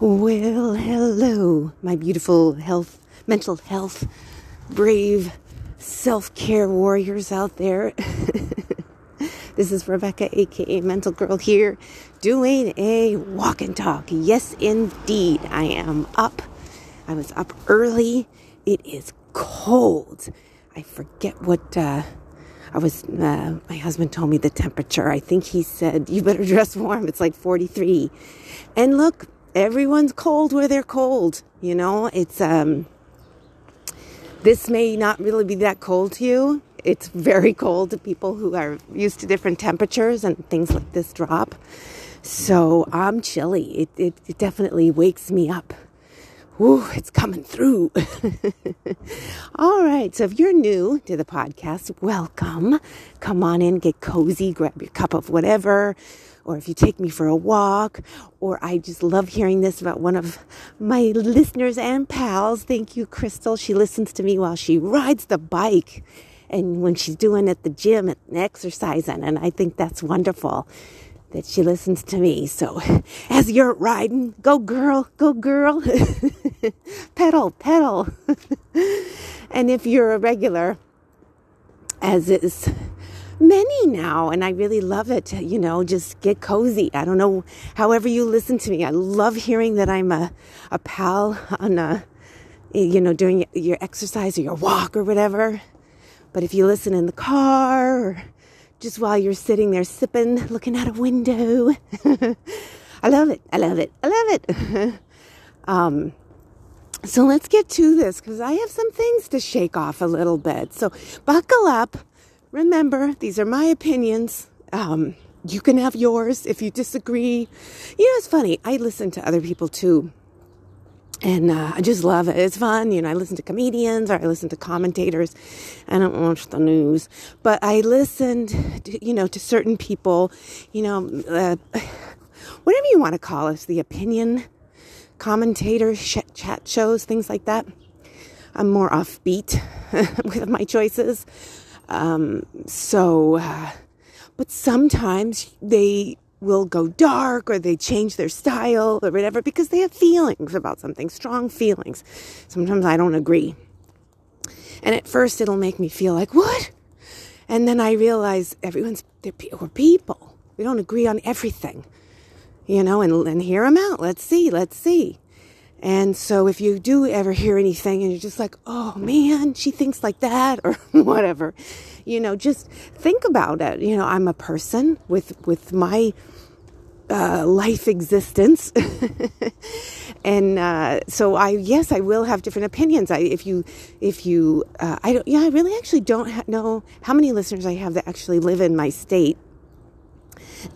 Well, hello, my beautiful health, mental health, brave self care warriors out there. this is Rebecca, aka Mental Girl, here doing a walk and talk. Yes, indeed, I am up. I was up early. It is cold. I forget what. Uh, I was, uh, my husband told me the temperature. I think he said, you better dress warm. It's like 43. And look, everyone's cold where they're cold. You know, it's, um, this may not really be that cold to you. It's very cold to people who are used to different temperatures and things like this drop. So I'm chilly. It, it, it definitely wakes me up. Ooh, it's coming through. All right. So if you're new to the podcast, welcome. Come on in, get cozy, grab your cup of whatever. Or if you take me for a walk, or I just love hearing this about one of my listeners and pals. Thank you, Crystal. She listens to me while she rides the bike and when she's doing at the gym and exercising. And I think that's wonderful that she listens to me. So as you're riding, go girl, go girl, pedal, pedal. and if you're a regular, as is many now, and I really love it, you know, just get cozy. I don't know, however you listen to me. I love hearing that I'm a, a pal on a, you know, doing your exercise or your walk or whatever. But if you listen in the car or just while you're sitting there sipping, looking out a window. I love it. I love it. I love it. um, so let's get to this because I have some things to shake off a little bit. So buckle up. Remember, these are my opinions. Um, you can have yours if you disagree. You know, it's funny. I listen to other people too and uh, I just love it. It's fun. You know, I listen to comedians or I listen to commentators. I don't watch the news, but I listened, to, you know, to certain people, you know, uh, whatever you want to call us, the opinion commentators, chat shows, things like that. I'm more offbeat with my choices. Um, so, uh, but sometimes they will go dark or they change their style or whatever because they have feelings about something, strong feelings. Sometimes I don't agree. And at first it'll make me feel like, what? And then I realize everyone's, they're, we're people. We don't agree on everything, you know, and, and hear them out. Let's see, let's see. And so if you do ever hear anything and you're just like, oh man, she thinks like that or whatever, you know, just think about it. You know, I'm a person with, with my uh, life existence. and uh, so I, yes, I will have different opinions. I, if you, if you, uh, I don't, yeah, I really actually don't ha- know how many listeners I have that actually live in my state.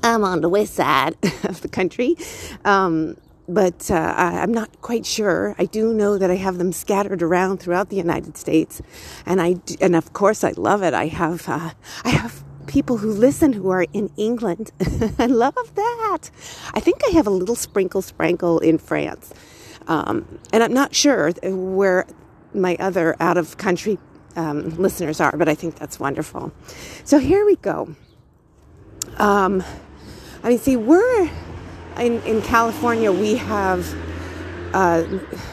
I'm on the west side of the country. Um, but uh, I, am not quite sure. I do know that I have them scattered around throughout the United States, and I and of course I love it. I have uh, I have people who listen who are in England. I love that. I think I have a little sprinkle sprinkle in France. Um, and I'm not sure where my other out of country um, listeners are, but I think that's wonderful. So here we go. Um, I mean, see, we're in, in California, we have. Uh,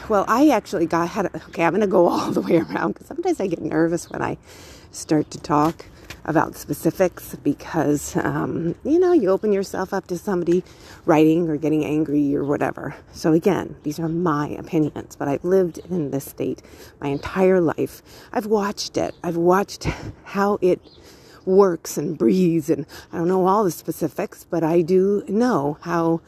well, I actually got had. Okay, I'm going to go all the way around because sometimes I get nervous when I start to talk about specifics because, um, you know, you open yourself up to somebody writing or getting angry or whatever. So, again, these are my opinions, but I've lived in this state my entire life. I've watched it, I've watched how it works and breathes, and I don't know all the specifics, but I do know how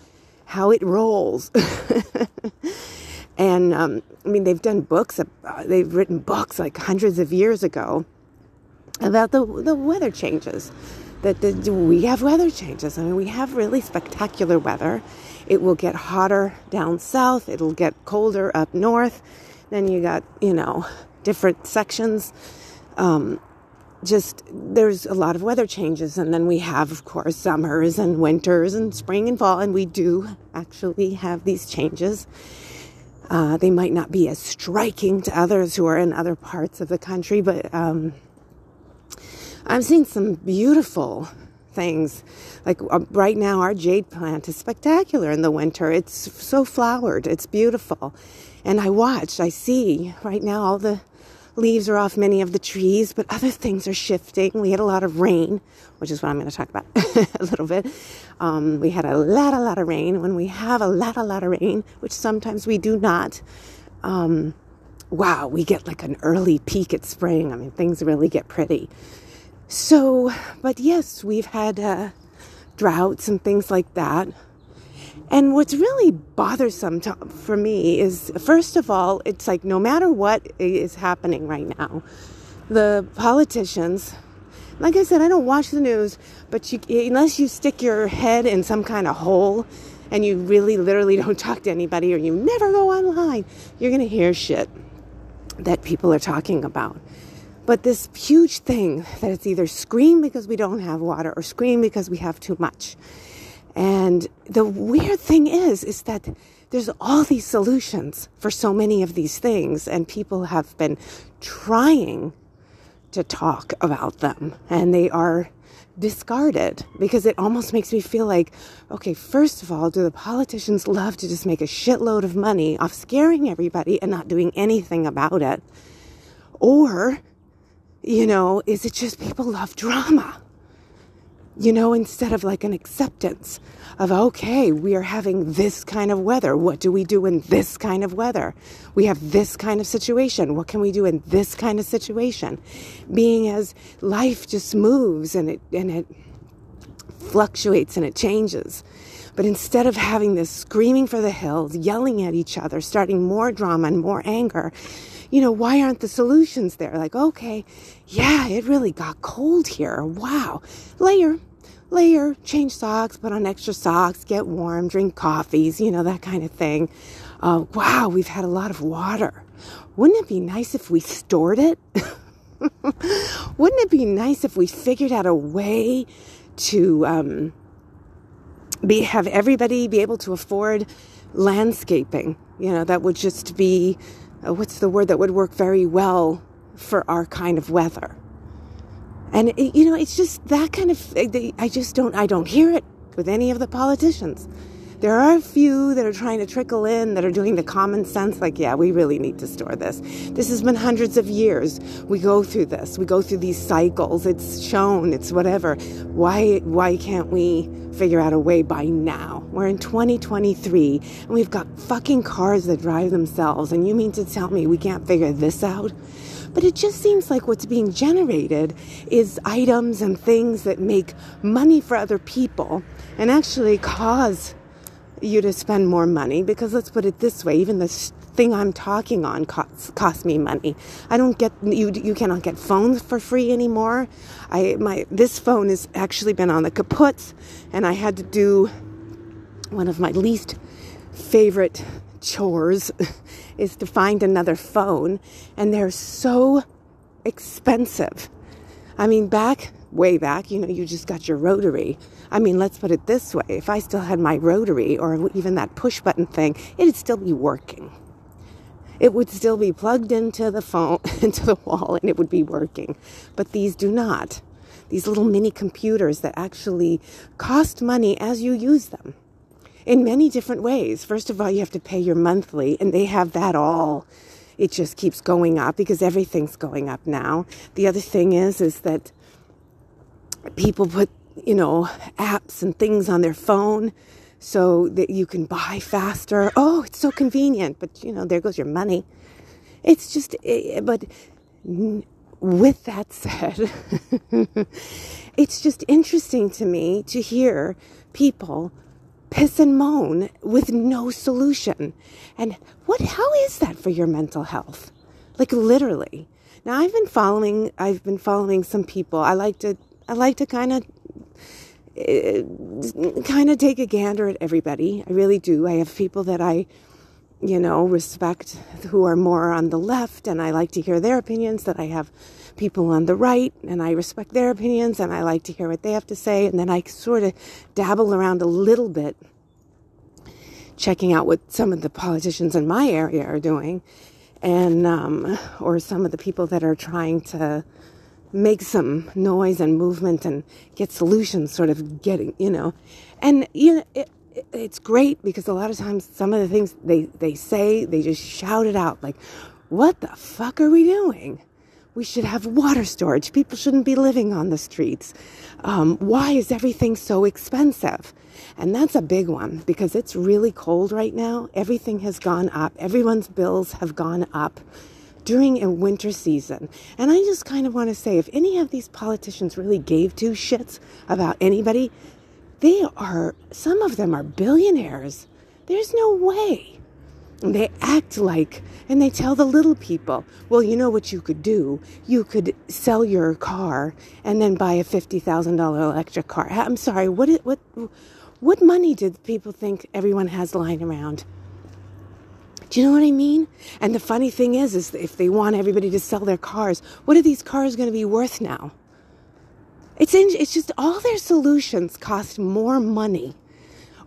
how it rolls. and um, I mean, they've done books, uh, they've written books like hundreds of years ago about the, the weather changes. That the, we have weather changes. I mean, we have really spectacular weather. It will get hotter down south, it'll get colder up north. Then you got, you know, different sections. Um, just there's a lot of weather changes and then we have of course summers and winters and spring and fall and we do actually have these changes uh, they might not be as striking to others who are in other parts of the country but um, I'm seeing some beautiful things. Like uh, right now, our jade plant is spectacular in the winter. It's so flowered, it's beautiful. And I watch, I see right now all the leaves are off many of the trees, but other things are shifting. We had a lot of rain, which is what I'm going to talk about a little bit. Um, we had a lot, a lot of rain. When we have a lot, a lot of rain, which sometimes we do not, um, wow, we get like an early peek at spring. I mean, things really get pretty. So, but yes, we've had uh, droughts and things like that. And what's really bothersome to, for me is, first of all, it's like no matter what is happening right now, the politicians, like I said, I don't watch the news, but you, unless you stick your head in some kind of hole and you really literally don't talk to anybody or you never go online, you're going to hear shit that people are talking about. But this huge thing that it's either scream because we don't have water or scream because we have too much. And the weird thing is, is that there's all these solutions for so many of these things, and people have been trying to talk about them, and they are discarded because it almost makes me feel like, okay, first of all, do the politicians love to just make a shitload of money off scaring everybody and not doing anything about it? Or, you know, is it just people love drama? You know, instead of like an acceptance of, okay, we are having this kind of weather. What do we do in this kind of weather? We have this kind of situation. What can we do in this kind of situation? Being as life just moves and it, and it fluctuates and it changes. But instead of having this screaming for the hills, yelling at each other, starting more drama and more anger, you know, why aren't the solutions there? Like, okay, yeah, it really got cold here. Wow. Layer, layer, change socks, put on extra socks, get warm, drink coffees, you know, that kind of thing. Uh, wow, we've had a lot of water. Wouldn't it be nice if we stored it? Wouldn't it be nice if we figured out a way to um, be have everybody be able to afford landscaping? You know, that would just be uh, what's the word that would work very well for our kind of weather. And it, you know, it's just that kind of. Eh, I just don't. I don't hear it with any of the politicians. There are a few that are trying to trickle in that are doing the common sense, like, yeah, we really need to store this. This has been hundreds of years. We go through this. We go through these cycles. It's shown. It's whatever. Why? Why can't we figure out a way by now? We're in 2023, and we've got fucking cars that drive themselves. And you mean to tell me we can't figure this out? But it just seems like what's being generated is items and things that make money for other people and actually cause you to spend more money because let's put it this way even this thing I'm talking on costs, costs me money. I don't get you you cannot get phones for free anymore. I my this phone has actually been on the kaput and I had to do one of my least favorite chores is to find another phone, and they're so expensive. I mean, back, way back, you know, you just got your rotary. I mean, let's put it this way if I still had my rotary or even that push button thing, it'd still be working. It would still be plugged into the phone, into the wall, and it would be working. But these do not. These little mini computers that actually cost money as you use them in many different ways. First of all, you have to pay your monthly, and they have that all. It just keeps going up because everything's going up now. The other thing is, is that people put, you know, apps and things on their phone so that you can buy faster. Oh, it's so convenient, but you know, there goes your money. It's just, but with that said, it's just interesting to me to hear people piss and moan with no solution. And what how is that for your mental health? Like literally. Now I've been following I've been following some people. I like to I like to kind of eh, kind of take a gander at everybody. I really do. I have people that I you know, respect who are more on the left and I like to hear their opinions that I have people on the right and I respect their opinions and I like to hear what they have to say. And then I sort of dabble around a little bit, checking out what some of the politicians in my area are doing and, um, or some of the people that are trying to, make some noise and movement and get solutions sort of getting you know and you know it, it's great because a lot of times some of the things they they say they just shout it out like what the fuck are we doing we should have water storage people shouldn't be living on the streets um, why is everything so expensive and that's a big one because it's really cold right now everything has gone up everyone's bills have gone up during a winter season. And I just kind of want to say if any of these politicians really gave two shits about anybody, they are, some of them are billionaires. There's no way. And they act like, and they tell the little people, well, you know what you could do? You could sell your car and then buy a $50,000 electric car. I'm sorry, what, what, what money do people think everyone has lying around? Do you know what I mean? And the funny thing is, is if they want everybody to sell their cars, what are these cars going to be worth now? It's in, it's just all their solutions cost more money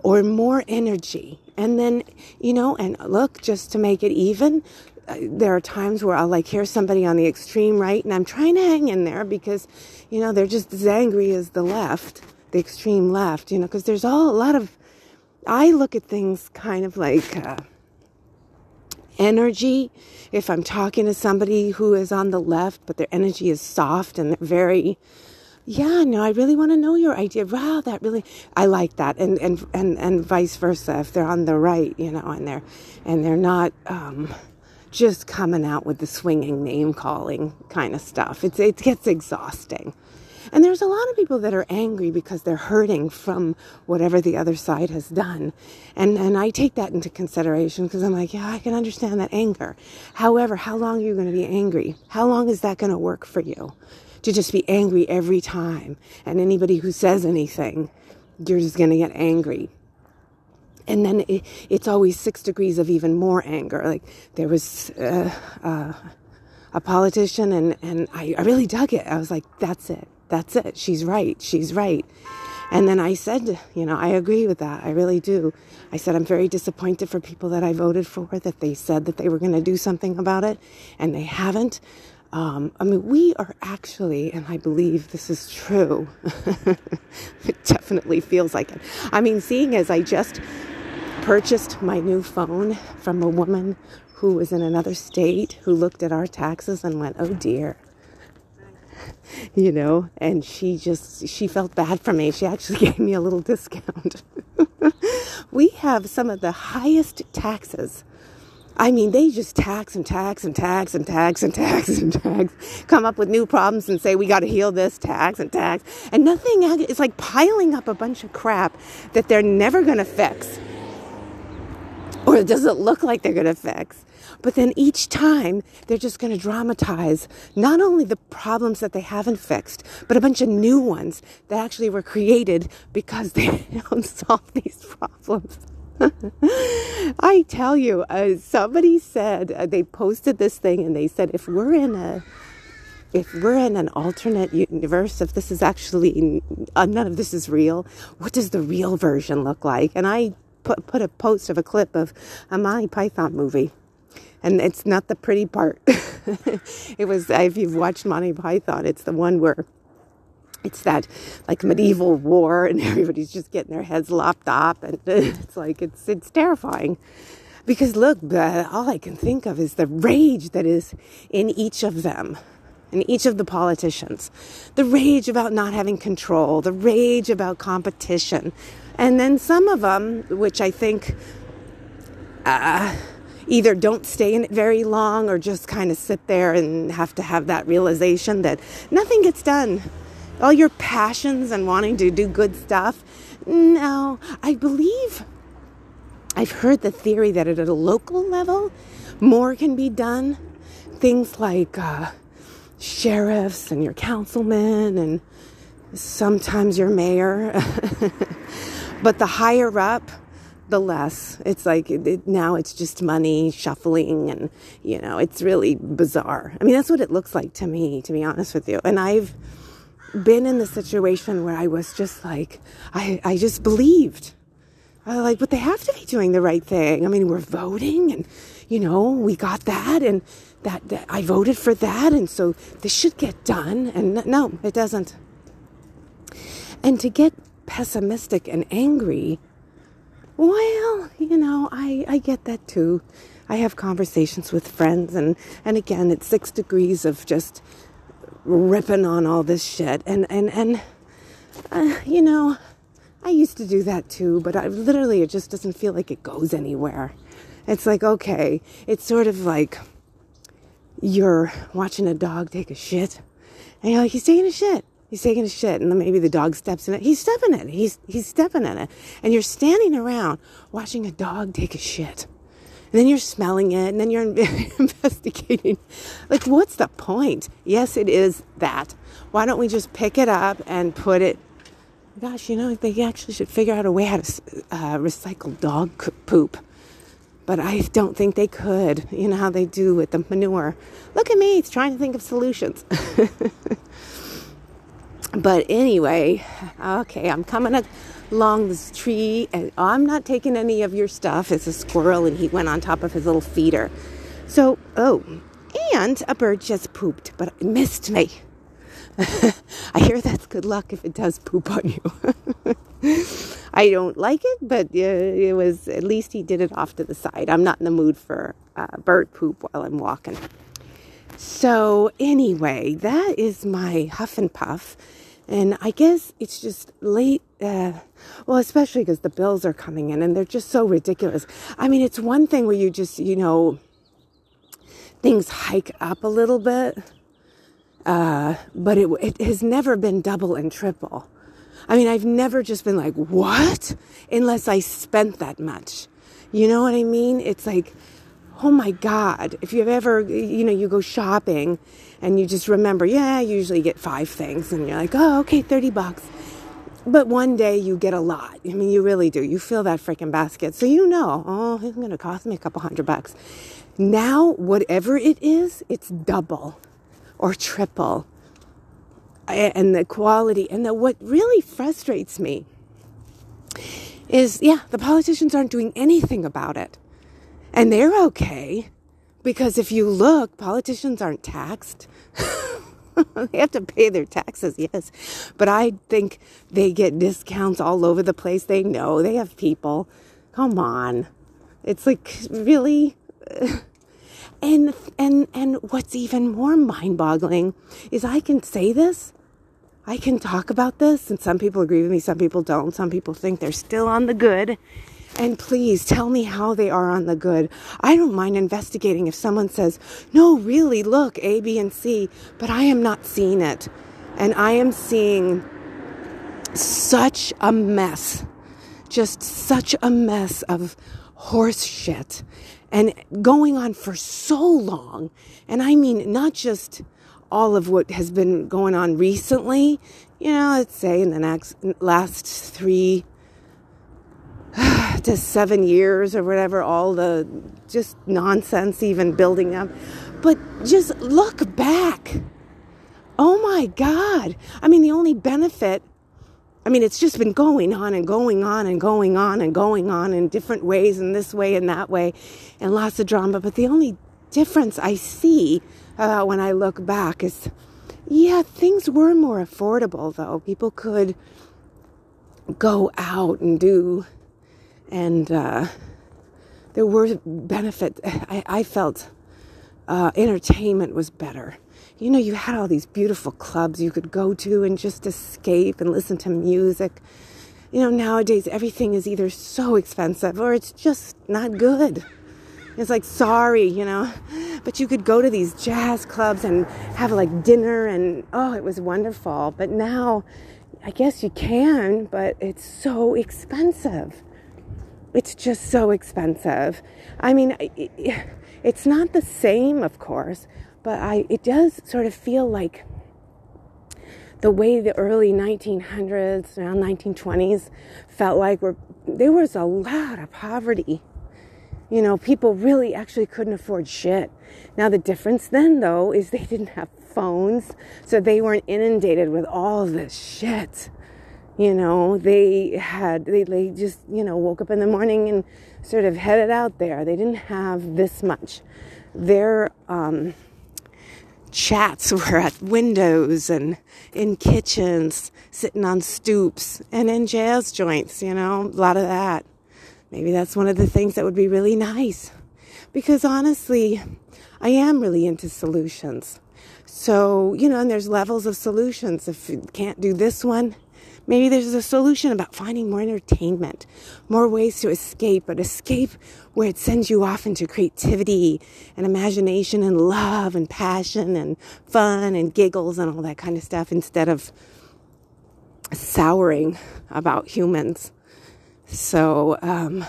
or more energy. And then, you know, and look, just to make it even, uh, there are times where I'll like hear somebody on the extreme right and I'm trying to hang in there because, you know, they're just as angry as the left, the extreme left, you know, because there's all a lot of, I look at things kind of like, uh, energy. If I'm talking to somebody who is on the left, but their energy is soft and they're very, yeah, no, I really want to know your idea. Wow, that really, I like that. And, and, and, and vice versa. If they're on the right, you know, and they're, and they're not, um, just coming out with the swinging name calling kind of stuff. It's, it gets exhausting. And there's a lot of people that are angry because they're hurting from whatever the other side has done. And, and I take that into consideration because I'm like, yeah, I can understand that anger. However, how long are you going to be angry? How long is that going to work for you? To just be angry every time. And anybody who says anything, you're just going to get angry and then it, it's always six degrees of even more anger. Like there was uh, uh, a politician, and and I, I really dug it. I was like, that's it. That's it. She's right. She's right. And then I said, you know, I agree with that. I really do. I said, I'm very disappointed for people that I voted for that they said that they were going to do something about it and they haven't. Um, I mean, we are actually, and I believe this is true, it definitely feels like it. I mean, seeing as I just purchased my new phone from a woman who was in another state who looked at our taxes and went, oh dear, you know, and she just, she felt bad for me. She actually gave me a little discount. we have some of the highest taxes. I mean, they just tax and tax and tax and tax and tax and tax, come up with new problems and say, we got to heal this tax and tax. And nothing, it's like piling up a bunch of crap that they're never going to fix. Or it doesn't look like they're going to fix. But then each time they're just going to dramatize not only the problems that they haven't fixed, but a bunch of new ones that actually were created because they don't solve these problems. I tell you, uh, somebody said uh, they posted this thing and they said if we're in a if we're in an alternate universe, if this is actually uh, none of this is real, what does the real version look like? And I put put a post of a clip of a Monty Python movie and it's not the pretty part. it was if you've watched Monty Python, it's the one where it's that like medieval war and everybody's just getting their heads lopped off and it's like it's it's terrifying. Because look all i can think of is the rage that is in each of them in each of the politicians. The rage about not having control the rage about competition. And then some of them which i think uh, either don't stay in it very long or just kind of sit there and have to have that realization that nothing gets done. All your passions and wanting to do good stuff. No, I believe I've heard the theory that at a local level, more can be done. Things like uh, sheriffs and your councilmen and sometimes your mayor. but the higher up, the less. It's like it, now it's just money shuffling and, you know, it's really bizarre. I mean, that's what it looks like to me, to be honest with you. And I've been in the situation where I was just like, I, I just believed. Uh, like, but they have to be doing the right thing. I mean, we're voting and, you know, we got that and that, that I voted for that. And so this should get done. And no, it doesn't. And to get pessimistic and angry, well, you know, I, I get that too. I have conversations with friends and, and again, it's six degrees of just ripping on all this shit. And, and, and, uh, you know, I used to do that too, but I literally, it just doesn't feel like it goes anywhere. It's like, okay, it's sort of like you're watching a dog take a shit, and you're like, he's taking a shit. He's taking a shit, and then maybe the dog steps in it. He's stepping in it. He's he's stepping in it, and you're standing around watching a dog take a shit. Then you're smelling it, and then you're investigating. Like, what's the point? Yes, it is that. Why don't we just pick it up and put it gosh, you know, they actually should figure out a way how to uh, recycle dog poop. But I don't think they could. You know how they do with the manure. Look at me, trying to think of solutions. but anyway, okay, I'm coming along this tree, and I'm not taking any of your stuff. It's a squirrel, and he went on top of his little feeder. So, oh, and a bird just pooped, but it missed me. I hear that's good luck if it does poop on you. I don't like it, but uh, it was at least he did it off to the side. I'm not in the mood for uh, bird poop while I'm walking. So, anyway, that is my huff and puff. And I guess it's just late. Uh, well, especially because the bills are coming in and they're just so ridiculous. I mean, it's one thing where you just, you know, things hike up a little bit uh, but it, it has never been double and triple. I mean, I've never just been like, what? Unless I spent that much. You know what I mean? It's like, oh my God. If you've ever, you know, you go shopping and you just remember, yeah, I usually get five things. And you're like, oh, okay, 30 bucks. But one day you get a lot. I mean, you really do. You fill that freaking basket. So you know, oh, it's going to cost me a couple hundred bucks. Now, whatever it is, it's double or triple. And the quality, and the, what really frustrates me is yeah, the politicians aren't doing anything about it. And they're okay because if you look, politicians aren't taxed. they have to pay their taxes, yes. But I think they get discounts all over the place. They know they have people. Come on. It's like, really? And and and what's even more mind-boggling is I can say this. I can talk about this and some people agree with me, some people don't. Some people think they're still on the good. And please tell me how they are on the good. I don't mind investigating if someone says, "No, really, look, A, B, and C," but I am not seeing it. And I am seeing such a mess. Just such a mess of horse shit and going on for so long. And I mean, not just all of what has been going on recently, you know, let's say in the next last three to seven years or whatever, all the just nonsense even building up. But just look back. Oh my God. I mean, the only benefit I mean, it's just been going on and going on and going on and going on in different ways and this way and that way and lots of drama. But the only difference I see uh, when I look back is, yeah, things were more affordable though. People could go out and do, and uh, there were benefits. I, I felt uh, entertainment was better you know, you had all these beautiful clubs you could go to and just escape and listen to music. You know, nowadays everything is either so expensive or it's just not good. It's like, sorry, you know, but you could go to these jazz clubs and have like dinner and oh, it was wonderful. But now, I guess you can, but it's so expensive. It's just so expensive. I mean, it's not the same, of course, but I it does sort of feel like the way the early 1900s, around 1920s, felt like were there was a lot of poverty. You know, people really actually couldn't afford shit. Now the difference then though is they didn't have phones, so they weren't inundated with all this shit. You know, they had, they, they just, you know, woke up in the morning and sort of headed out there. They didn't have this much. Their um, chats were at windows and in kitchens, sitting on stoops, and in jazz joints, you know, a lot of that. Maybe that's one of the things that would be really nice. Because honestly, I am really into solutions. So, you know, and there's levels of solutions. If you can't do this one, maybe there's a solution about finding more entertainment, more ways to escape, but escape where it sends you off into creativity and imagination and love and passion and fun and giggles and all that kind of stuff instead of souring about humans. So, um,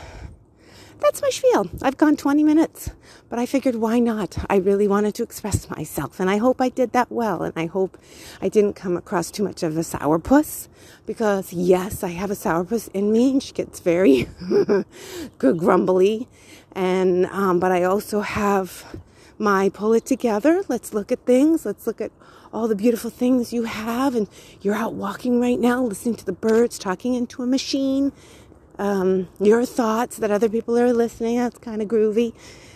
that's my spiel. I've gone 20 minutes, but I figured why not? I really wanted to express myself, and I hope I did that well, and I hope I didn't come across too much of a sourpuss, because yes, I have a sourpuss in me, and she gets very good grumbly, and um, but I also have my pull it together. Let's look at things. Let's look at all the beautiful things you have, and you're out walking right now, listening to the birds, talking into a machine um, your thoughts that other people are listening. That's kind of groovy.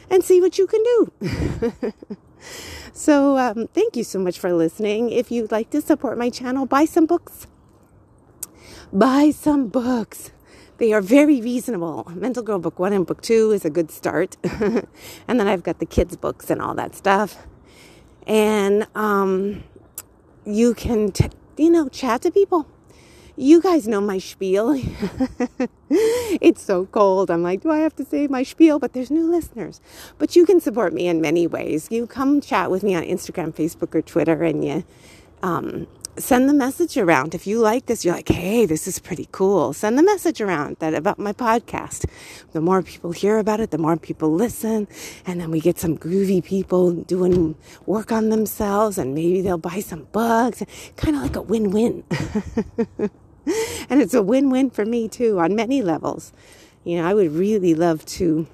And see what you can do. so, um, thank you so much for listening. If you'd like to support my channel, buy some books. Buy some books. They are very reasonable. Mental Girl Book 1 and Book 2 is a good start. and then I've got the kids' books and all that stuff. And um, you can, t- you know, chat to people you guys know my spiel. it's so cold. I'm like, do I have to say my spiel? But there's new listeners. But you can support me in many ways. You come chat with me on Instagram, Facebook, or Twitter, and you um, send the message around. If you like this, you're like, hey, this is pretty cool. Send the message around that about my podcast. The more people hear about it, the more people listen. And then we get some groovy people doing work on themselves and maybe they'll buy some bugs. Kind of like a win-win. and it's a win win for me too on many levels. You know, I would really love to,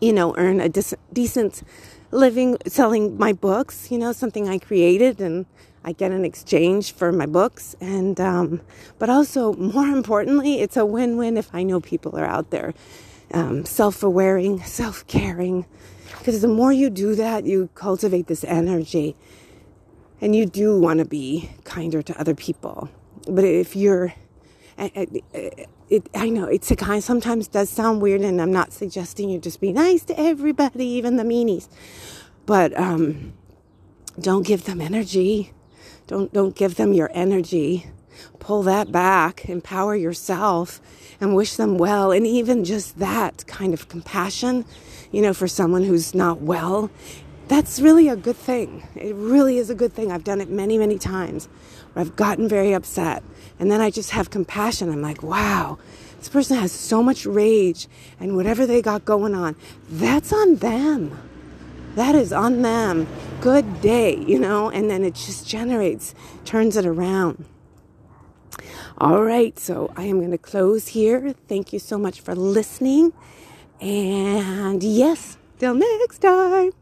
you know, earn a decent living selling my books, you know, something I created and I get an exchange for my books. And, um, but also more importantly, it's a win win if I know people are out there um, self aware, self caring. Because the more you do that, you cultivate this energy and you do want to be kinder to other people but if you're eh, eh, eh, it, I know it's a kind sometimes does sound weird and I'm not suggesting you just be nice to everybody even the meanies. But um, don't give them energy. Don't don't give them your energy. Pull that back empower yourself and wish them well. And even just that kind of compassion you know for someone who's not well that's really a good thing. It really is a good thing. I've done it many, many times where I've gotten very upset. And then I just have compassion. I'm like, wow, this person has so much rage and whatever they got going on, that's on them. That is on them. Good day, you know? And then it just generates, turns it around. All right, so I am going to close here. Thank you so much for listening. And yes, till next time.